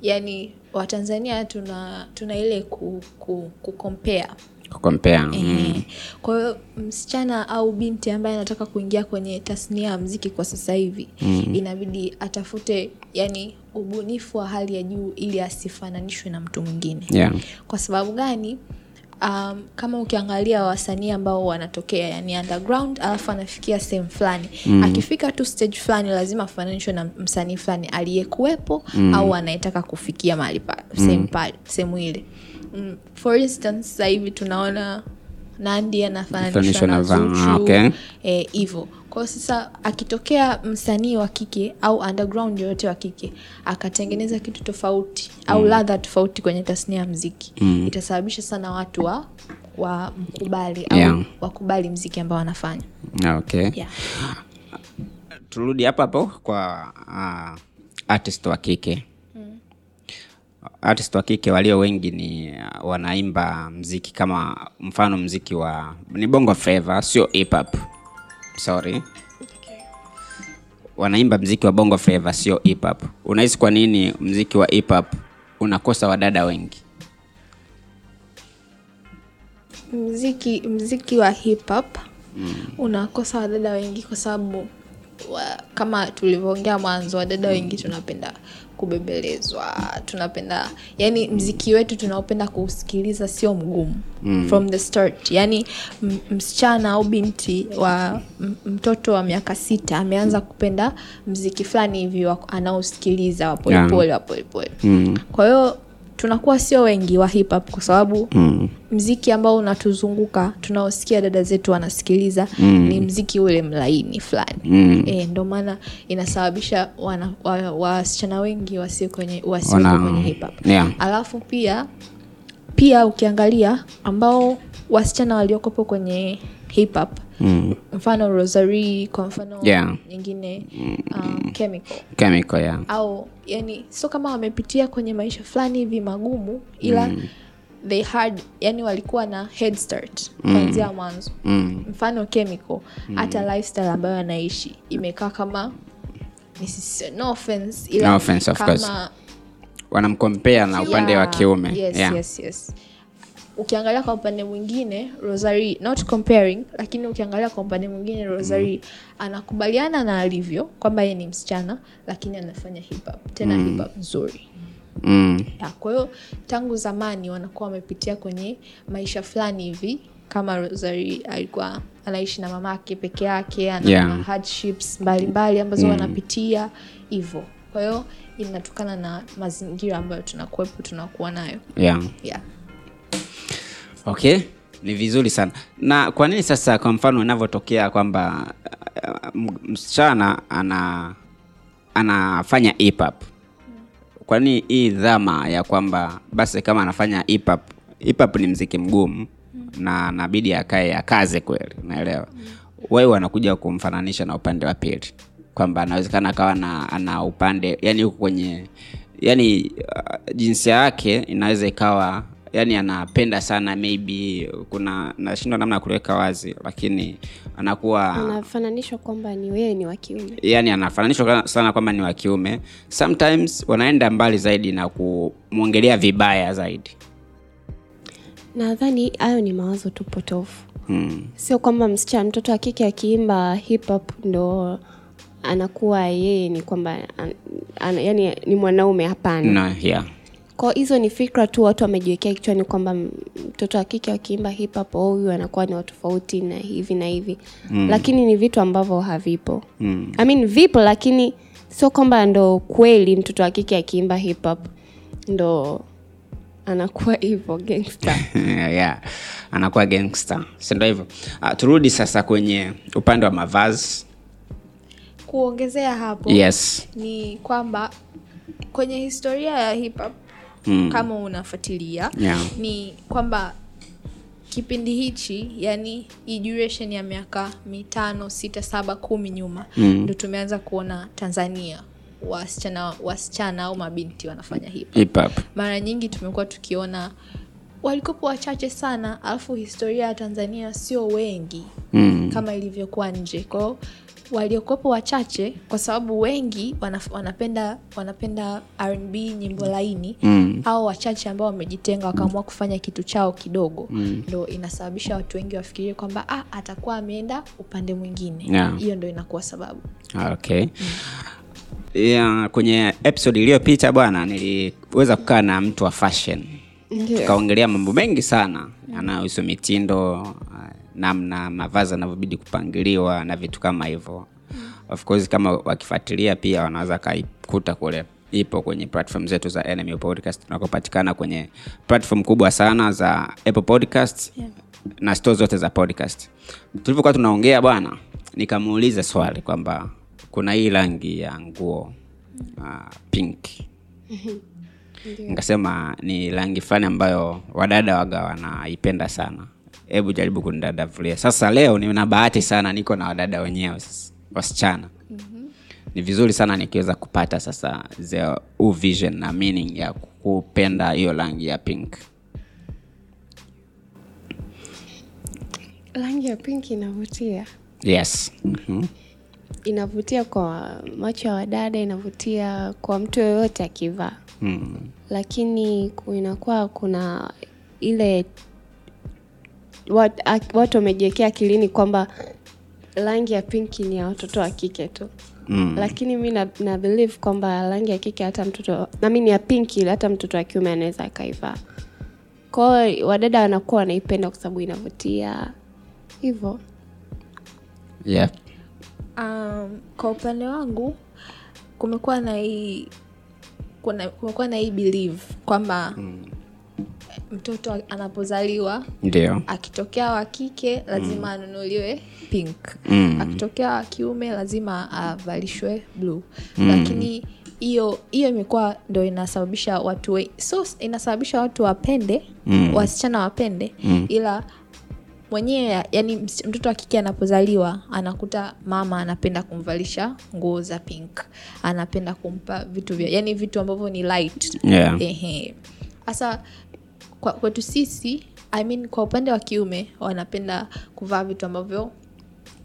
yani watanzania tuna tuna ile ku, ku, ku compare kukompea mm. Kwa hiyo msichana au binti ambaye anataka kuingia kwenye tasnia ya mziki kwa sasa hivi mm. inabidi atafute yani ubunifu wa hali ya juu ili asifananishwe na mtu mwingine yeah. kwa sababu gani um, kama ukiangalia wasanii ambao wanatokea yani underground alafu anafikia sehemu fulani mm. akifika tu stage fulani lazima afananishwe na msanii fulani aliyekuwepo mm. au anayetaka kufikia mahali pa sehemu pale sehemu ile mm. for instance sasa hivi tunaona nandi anafananishwa Fananishwa na na Van- okay. eh, hivyo kwao sasa akitokea msanii wa kike au underground yoyote wa kike akatengeneza kitu tofauti au ladha tofauti kwenye tasnia ya mziki itasababisha sana watu wa wa mkubali au Yeah. wakubali mziki ambao wanafanya. Okay. Yeah. turudi hapo hapo kwa uh, artist wa kike. Artist wa kike walio wengi ni uh, wanaimba mziki kama mfano mziki wa ni bongo flava sio hip hop sorry. Wanaimba mziki wa bongo flava sio hip hop. Unahisi kwa nini mziki wa hip hop unakosa wadada wengi? Mziki mziki wa hip hop mm. unakosa wadada wengi kwa sababu wa, kama tulivyoongea mwanzo wadada wengi tunapenda kubembelezwa tunapenda yani mziki wetu tunaopenda kuusikiliza sio mgumu mm. from the start yani m- msichana au binti wa m- mtoto wa miaka sita ameanza kupenda mziki fulani hivi anaosikiliza wapolepole Yeah. wapolepole mm. kwa hiyo tunakuwa sio wengi wa hip hop kwa sababu mm. mziki ambao unatuzunguka tunaosikia dada zetu wanasikiliza mm. ni mziki ule mlaini fulani mm. e, ndo maana inasababisha wasichana wa- wa, wengi wasio kwenye wasio Wana- kwenye hip hop yeah. alafu pia pia ukiangalia ambao wasichana waliokopo kwenye hip hop mm. mfano rosary kwa mfano Yeah. nyingine um, chemical chemical yeah. au yani sio kama wamepitia kwenye maisha fulani hivi magumu ila mm. they had yani walikuwa na head start kuanzia mwanzo mm. mfano chemical hata lifestyle ambayo anaishi imekaa kama no offense ila No offense, of kama wanamkompea na upande wa kiume yes, yeah. yes, yes. Ukiangalia kwa upande mwingine rosary not comparing lakini ukiangalia kwa upande mwingine rosary anakubaliana na alivyo kwamba yeye ni msichana lakini anafanya hip hop tena hip hop nzuri Mm. kwa hiyo tangu zamani wanakuwa wamepitia kwenye maisha fulani hivi kama rosary alikuwa anaishi na mamake peke yake ana Yeah. hardships mbalimbali ambazo wanapitia hivyo kwa hiyo inatokana na mazingira ambayo tunakuwepo tunakuwa nayo Yeah. yeah. Okay? Ni vizuri sana. Na kwa nini sasa kwa mfano inavyotokea kwamba uh, msichana ana anafanya hip hop hii dhama ya kwamba basi kama anafanya hip hop ni mziki mgumu na nabidi akae akaze kweli naelewa wewe wanakuja kumfananisha na upande wa pili kwamba anawezekana akawa na, ana upande yani huko kwenye yani uh, jinsia yake inaweza ikawa yani anapenda sana maybe kuna nashindwa namna ya kuliweka wazi lakini anakuwa anafananishwa kwamba ni wewe ni wa kiume. Yani anafananishwa sana kwamba ni wa kiume. Sometimes wanaenda mbali zaidi na kumwongelea vibaya zaidi. Nadhani hayo ni mawazo tu potofu. Hmm. sio kwamba msichana mtoto wa kike akiimba hip hop ndo anakuwa yeye ni kwamba an, an, yani ni mwanaume hapana. No, yeah. Kwa hizo ni fikra tu watu wamejiwekea kichwani kwamba mtoto wa kike akiimba hip hop oh, huyu anakuwa ni watofauti na hivi na hivi mm. lakini ni vitu ambavyo havipo mm. I mean, vipo lakini sio kwamba ndo kweli mtoto wa kike akiimba hip hop ndo anakuwa hivyo gangster yeah. anakuwa gangster sindo hivyo uh, turudi sasa kwenye upande wa mavazi kuongezea hapo yes ni kwamba kwenye historia ya hip hop Mm. kama unafuatilia Yeah. ni kwamba kipindi hichi yani hii duration ya miaka mitano sita saba kumi nyuma Mm. ndo tumeanza kuona tanzania wasichana wasichana au mabinti wanafanya hip hip mara nyingi tumekuwa tukiona walikopo wachache sana alafu historia ya tanzania sio wengi mm. kama ilivyokuwa nje kwao waliokopo wachache kwa sababu wengi wanaf, wanapenda wanapenda rnb nyimbo laini. Mm. au wachache ambao wamejitenga wakaamua kufanya kitu chao kidogo. Ndo inasababisha watu wengi wafikirie kwamba ah, atakuwa ameenda upande mwingine. Yeah. hiyo ndo inakuwa sababu. Okay. Yeah, kwenye episode iliyopita bwana niliweza kukaa na mtu wa fashion. Tukaongelea mambo mengi sana yanayohusu mitindo uh, namna mavazi yanavyobidi kupangiliwa na vitu kama hivyo. Of course kama wakifuatilia pia wanaweza kaikuta kule ipo kwenye platform zetu za NMU podcast tunakopatikana kwenye platform kubwa sana za apple podcast Yeah. na store zote za podcast. Tulivyokuwa tunaongea bwana nikamuuliza swali kwamba kuna hii rangi ya nguo uh, pink. Nikasema ni rangi fulani ambayo wadada waga wanaipenda sana hebu jaribu kunidadavulia sasa leo nina bahati sana niko na wadada wenyewe sasa wasichana ni vizuri sana nikiweza kupata sasa the vision na meaning ya kupenda hiyo rangi ya pink. Rangi ya pink inavutia? Yes. Mm-hmm. inavutia kwa macho ya wadada inavutia kwa mtu yoyote akivaa. Mm. lakini inakuwa kuna ile wat, watu wamejiwekea akilini kwamba rangi ya pinki ni ya watoto wa kike tu. Mm. lakini mi na, na believe kwamba rangi ya kike hata mtoto nami ni ya pinki hata mtoto wa kiume anaweza akaivaa. Kwao wadada wanakuwa wanaipenda kwa sababu inavutia. Hivyo yeah. um, kwa upande wangu kumekuwa na hii kumekuwa na hii believe kwamba mtoto anapozaliwa ndio akitokea wa kike lazima anunuliwe pink Mm. akitokea wa kiume lazima avalishwe bluu lakini hiyo hiyo imekuwa ndo inasababisha watu we, so inasababisha watu wapende Mm. wasichana wapende ila mwenyewe yani mtoto wa kike anapozaliwa anakuta mama anapenda kumvalisha nguo za pink anapenda kumpa vitu vya yani vitu ambavyo ni light Yeah. Ehe. Kwa kwetu sisi I mean, kwa upande wa kiume wanapenda kuvaa vitu ambavyo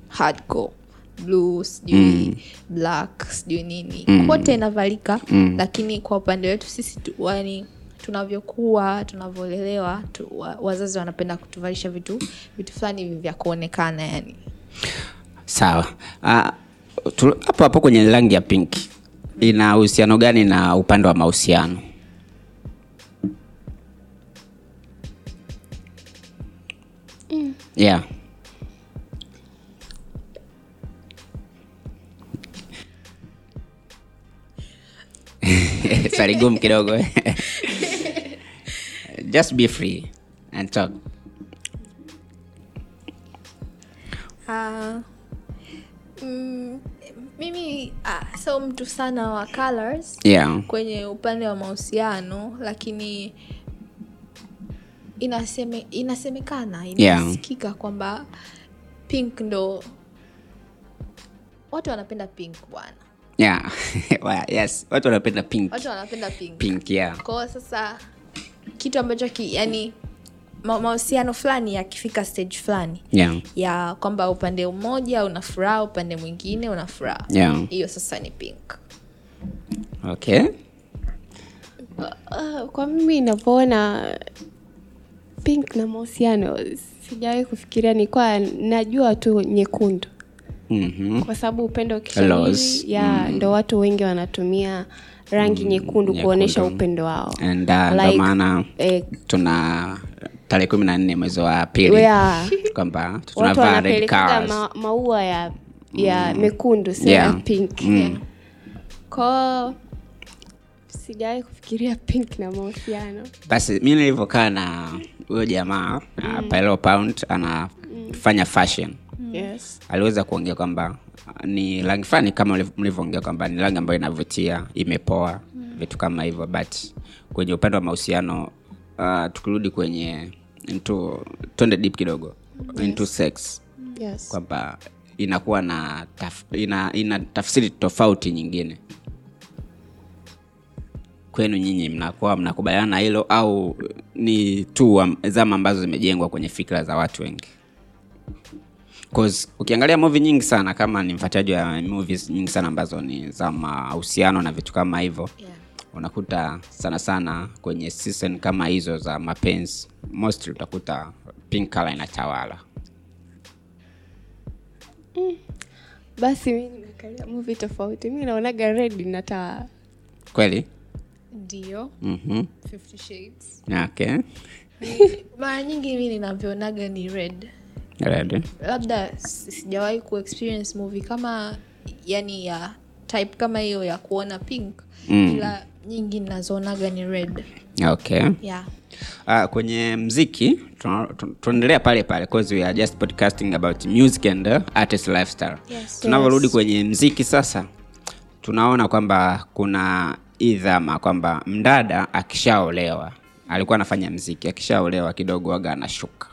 hardcore blue sijui black sijui nini. Kote inavalika lakini kwa upande wetu sisi tu, yani tunavyokuwa tunavyolelewa tu, wa, wazazi wanapenda kutuvalisha vitu vitu fulani hivi vya kuonekana yani. Sawa. Hapo uh, hapo hapo kwenye rangi ya pinki ina uhusiano gani na upande wa mahusiano yeah. Swali gumu kidogo. Just be free and talk. Uh, mm, mimi uh, so mtu sana wa colors yeah. kwenye upande wa mahusiano lakini inaseme, inasemekana Yeah. inasikika kwamba pink ndo watu wanapenda pink bwana. Yeah. Well, yes watu wanapenda pink. Watu wanapenda pink, pink yeah. Kwao sasa kitu ambacho ki, yani mahusiano fulani yakifika stage fulani yeah. ya kwamba upande mmoja una furaha upande mwingine una furaha Yeah. hiyo sasa ni pink. Okay. Uh, kwa mimi inavyoona pink na mahusiano. Sijawahi kufikiria nikuwa najua tu nyekundu. Mm-hmm. kwa sababu upendo ya mm. ndo watu wengi wanatumia rangi nyekundu kuonyesha upendo wao. And uh, Like, eh, tuna tarehe kumi na nne mwezi wa pili. Yeah. kwamba tunavaa ma, maua ya ya mekundu sio Yeah. ya pink. Mm. kwao sijawahi kufikiria pink na mahusiano. Basi mi nilivyokaa na huyo jamaa mm. Pailo Pound anafanya fashion. Yes. aliweza kuongea kwamba uh, ni rangi fulani kama mlivyoongea kwamba ni rangi ambayo inavutia imepoa vitu kama hivyo but kwenye upande wa mahusiano uh, tukirudi kwenye into twende deep kidogo into sex. Yes. kwamba inakuwa na taf, ina, ina tafsiri tofauti nyingine kwenu nyinyi mnakuwa mnakubaliana na hilo au ni tu zama ambazo zimejengwa kwenye fikra za watu wengi? 'Cause ukiangalia movie nyingi sana kama ni mfuatiliaji wa movies nyingi sana ambazo ni za mahusiano na vitu kama hivyo Yeah. unakuta sana sana kwenye season kama hizo za mapenzi mostly utakuta pink color inatawala. Basi mi nimekalia movie tofauti. Mi naonaga red nata kweli ndio mm-hmm. Fifty Shades. okay. mara nyingi mi ninavyonaga ni red Red. labda sijawahi ku movie kama yani ya type kama hiyo ya kuona pink Mm. ila nyingi nazoonaga ni red okay yeah. Uh, kwenye mziki tuna- tu- tunaendelea pale pale cause we are just podcasting about music and uh, artist lifestyle Yes. tunavyorudi Yes. kwenye mziki sasa tunaona kwamba kuna hii dhama kwamba mdada akishaolewa alikuwa anafanya mziki akishaolewa kidogo waga anashuka.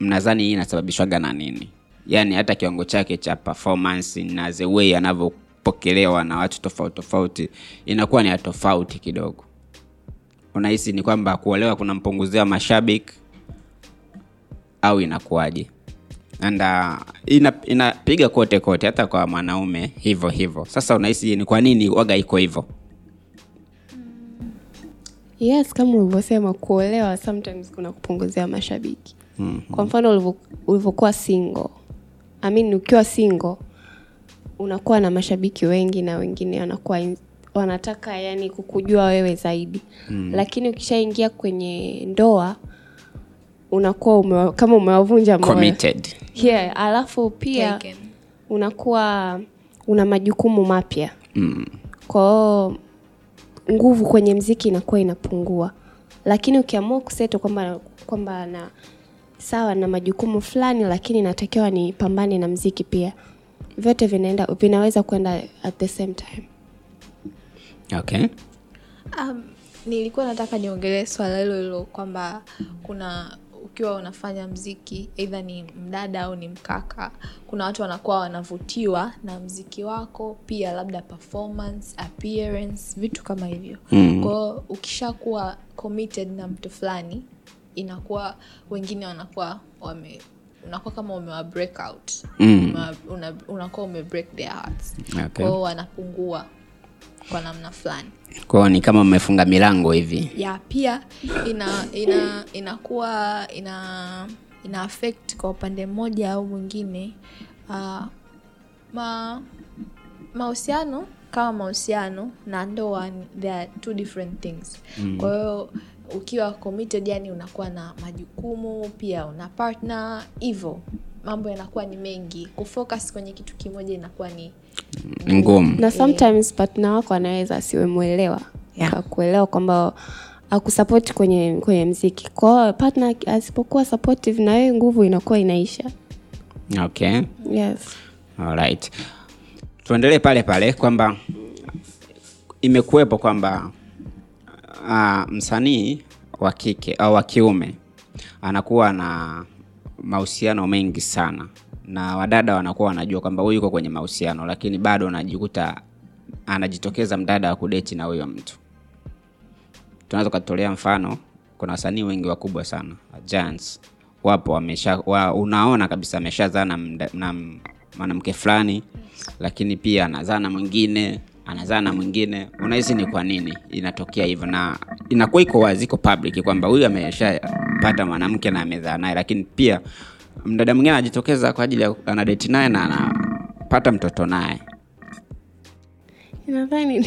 Mnadhani hii inasababishwaga na nini? Yaani hata kiwango chake cha performance na the way anavyopokelewa na watu tofauti tofauti inakuwa ni ya tofauti kidogo. Unahisi ni kwamba kuolewa kunampunguzia mashabiki au inakuwaje and uh, ina, inapiga kote kote hata kwa mwanaume hivyo hivyo. Sasa unahisi ni kwa nini waga iko hivyo? Yes kama ulivyosema kuolewa sometimes kuna kupunguzia mashabiki. Mm-hmm. kwa mfano ulivyo- ulivyokuwa single. I mean, ukiwa single unakuwa na mashabiki wengi na wengine wanakuwa in- wanataka yani kukujua wewe zaidi. Mm. lakini ukishaingia kwenye ndoa unakuwa umewa, kama umewavunja moyo. Yeah, alafu pia Taken. unakuwa una majukumu mapya. Mm. kwao nguvu kwenye mziki inakuwa inapungua. Lakini ukiamua kuseto kwamba kwamba na sawa na majukumu fulani lakini natakiwa nipambane na mziki pia vyote vinaenda vinaweza kwenda at the same time. Okay. Um, nilikuwa nataka niongelee swala hilo hilo kwamba kuna ukiwa unafanya mziki eidha ni mdada au ni mkaka kuna watu wanakuwa wanavutiwa na mziki wako pia labda performance appearance vitu kama hivyo Mm. kwao ukishakuwa committed na mtu fulani inakuwa wengine wanakuwa wame unakuwa kama umewa break out Mm. Una, unakuwa ume break their hearts Okay. kwao wanapungua kwa namna fulani. Kwao ni kama mmefunga milango hivi. Ya pia ina ina inakuwa ina ina affect kwa upande mmoja au mwingine uh, ma mahusiano kama mahusiano na ndoa there are two different things. Mm. kwa hiyo ukiwa committed yani unakuwa na majukumu pia una partner hivyo mambo yanakuwa ni mengi. Kufocus kwenye kitu kimoja inakuwa ni ngumu na sometimes partner wako anaweza asiwe mwelewa Yeah. akuelewa kwamba akusapoti kwenye kwenye mziki. Kwao partner asipokuwa supportive na wewe nguvu inakuwa inaisha. Okay. Yes. Alright. tuendelee pale pale kwamba imekuwepo kwamba uh, msanii wa kike au wa kiume anakuwa na mahusiano mengi sana na wadada wanakuwa wanajua kwamba huyu yuko kwenye mahusiano lakini bado anajikuta anajitokeza mdada wa kudeti na huyo mtu. Tunaweza ukatolea mfano kuna wasanii wengi wakubwa sana giants wapo wamesha wa, unaona kabisa ameshazaa na mwanamke fulani lakini pia anazaa na mwingine anazaa na mwingine. Unahisi ni kwa nini inatokea hivyo? Na inakuwa iko wazi iko public kwamba huyu ameshapata mwanamke na amezaa naye lakini pia mdada mwingine anajitokeza kwa ajili ya anadeti naye na anapata mtoto naye. Nadhani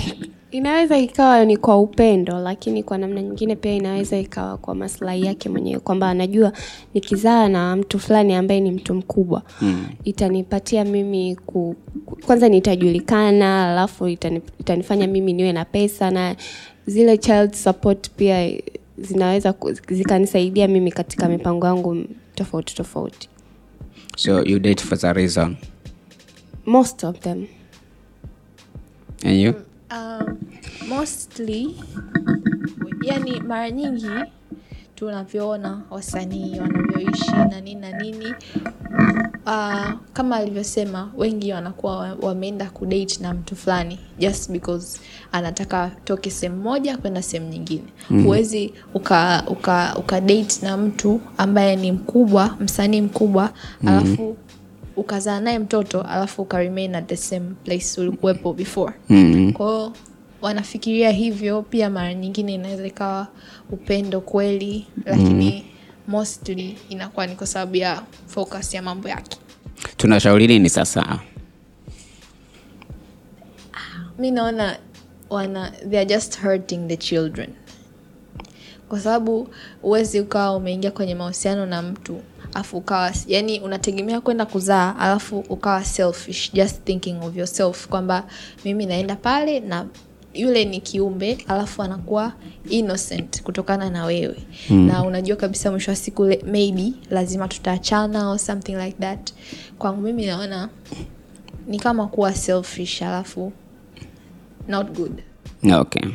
inaweza ikawa ni kwa upendo lakini kwa namna nyingine pia inaweza ikawa kwa maslahi yake mwenyewe kwamba anajua nikizaa na mtu fulani ambaye ni mtu mkubwa hmm, itanipatia mimi ku, kwanza nitajulikana alafu itani, itanifanya mimi niwe na pesa na zile child support pia zinaweza zikanisaidia mimi katika mipango yangu tofauti tofauti. So you date for the reason? Most of them. And you? Um, mostly yani mara nyingi tunavyoona wasanii wanavyoishi na nini na nini. Uh, kama alivyosema wengi wanakuwa wameenda kudate na mtu fulani just because anataka toke sehemu moja kwenda sehemu nyingine. Huwezi uka, uka, uka date na mtu ambaye ni mkubwa msanii mkubwa alafu ukazaa naye mtoto alafu ukaremain at the same place ulikuwepo before. Mm. kwao wanafikiria hivyo pia mara nyingine inaweza ikawa upendo kweli lakini mostly inakuwa ni kwa sababu ya focus ya mambo yake. Tunashauri nini sasa? Mi naona wana they are just hurting the children. Kwa sababu huwezi ukawa umeingia kwenye mahusiano na mtu afu ukawa yani unategemea kwenda kuzaa alafu ukawa selfish just thinking of yourself kwamba mimi naenda pale na yule ni kiumbe alafu anakuwa innocent kutokana na wewe. Mm. na unajua kabisa mwisho wa siku maybe lazima tutaachana or something like that. Kwangu mimi naona ni kama kuwa selfish alafu not good. Okay.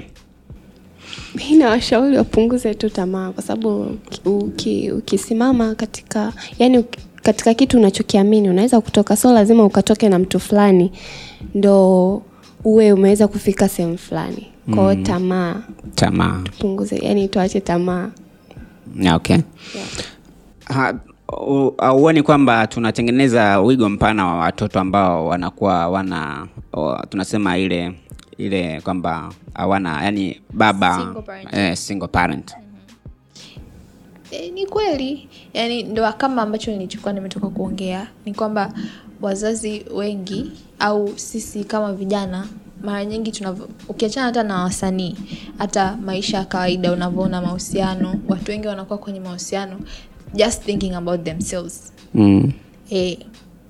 Mi nawashauri wapunguze tu tamaa kwa sababu uki, ukisimama katika yani katika kitu unachokiamini unaweza kutoka. So lazima ukatoke na mtu fulani. Ndo uwe umeweza kufika sehemu fulani. Kwao mm. tamaa. Tamaa. Tupunguze yani tuache tamaa. Yeah, okay. Ha- u- hauoni kwamba tunatengeneza wigo mpana wa watoto ambao wanakuwa wana o, tunasema ile ile kwamba hawana yani baba Single parent. eh, single parent. E, ni kweli. Yani ndo kama ambacho nilichokuwa nimetoka kuongea ni kwamba wazazi wengi au sisi kama vijana mara nyingi tunavyo ukiachana hata na wasanii hata maisha ya kawaida unavyoona mahusiano watu wengi wanakuwa kwenye mahusiano just thinking about themselves. Mm. e,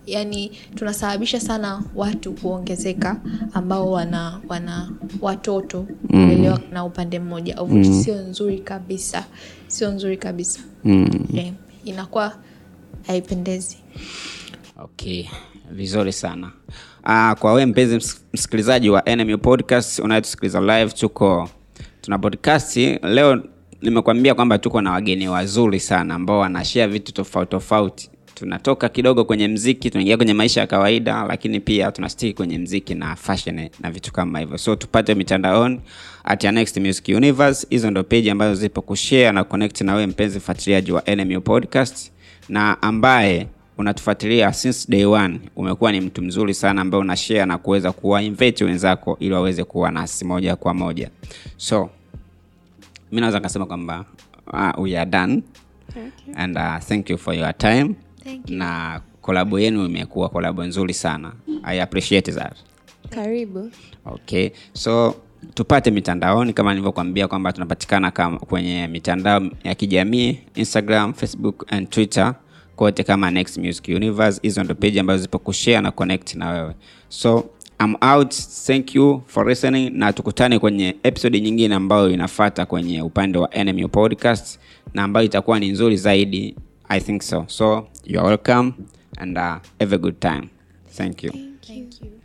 yani tunasababisha sana watu kuongezeka ambao wana wana watoto kulelewa na upande mmoja of which sio nzuri kabisa sio nzuri kabisa. Mm. e, inakuwa haipendezi okay vizuri sana. Uh, kwa wewe mpenzi msikilizaji wa NMU podcast unayetusikiliza live tuko tuna podcast. Leo nimekwambia kwamba tuko na wageni wazuri sana ambao wanashare vitu tofauti tofauti. Tunatoka kidogo kwenye mziki tunaingia kwenye maisha ya kawaida lakini pia tunastiki kwenye mziki na fashion na vitu kama hivyo. So tupate mitandaoni at next music universe. Hizo ndo page ambazo zipo kushare na connect na wewe mpenzi mfuatiliaji wa NMU podcast. Na ambaye unatufuatilia since day one. Umekuwa ni mtu mzuri sana ambaye una share na kuweza kuwa invite wenzako ili waweze kuwa nasi moja kwa moja. So mi naweza nikasema kwamba uh, we are done. Okay. and uh, thank you for your time. Thank you. na kolabo yenu imekuwa kolabo nzuri sana. I appreciate that. Karibu. Okay. So tupate mitandaoni. Kama nilivyokuambia kwamba tunapatikana kama kwenye mitandao ya kijamii instagram facebook and twitter kote kama next music universe. Hizo ndo page ambazo zipo kushare na connect na wewe. So I'm out. Thank you for listening na tukutane kwenye episode nyingine ambayo inafata kwenye upande wa NMU podcast na ambayo itakuwa ni nzuri zaidi. I think so. So you are welcome and uh, have a good time. Thank you. Thank you.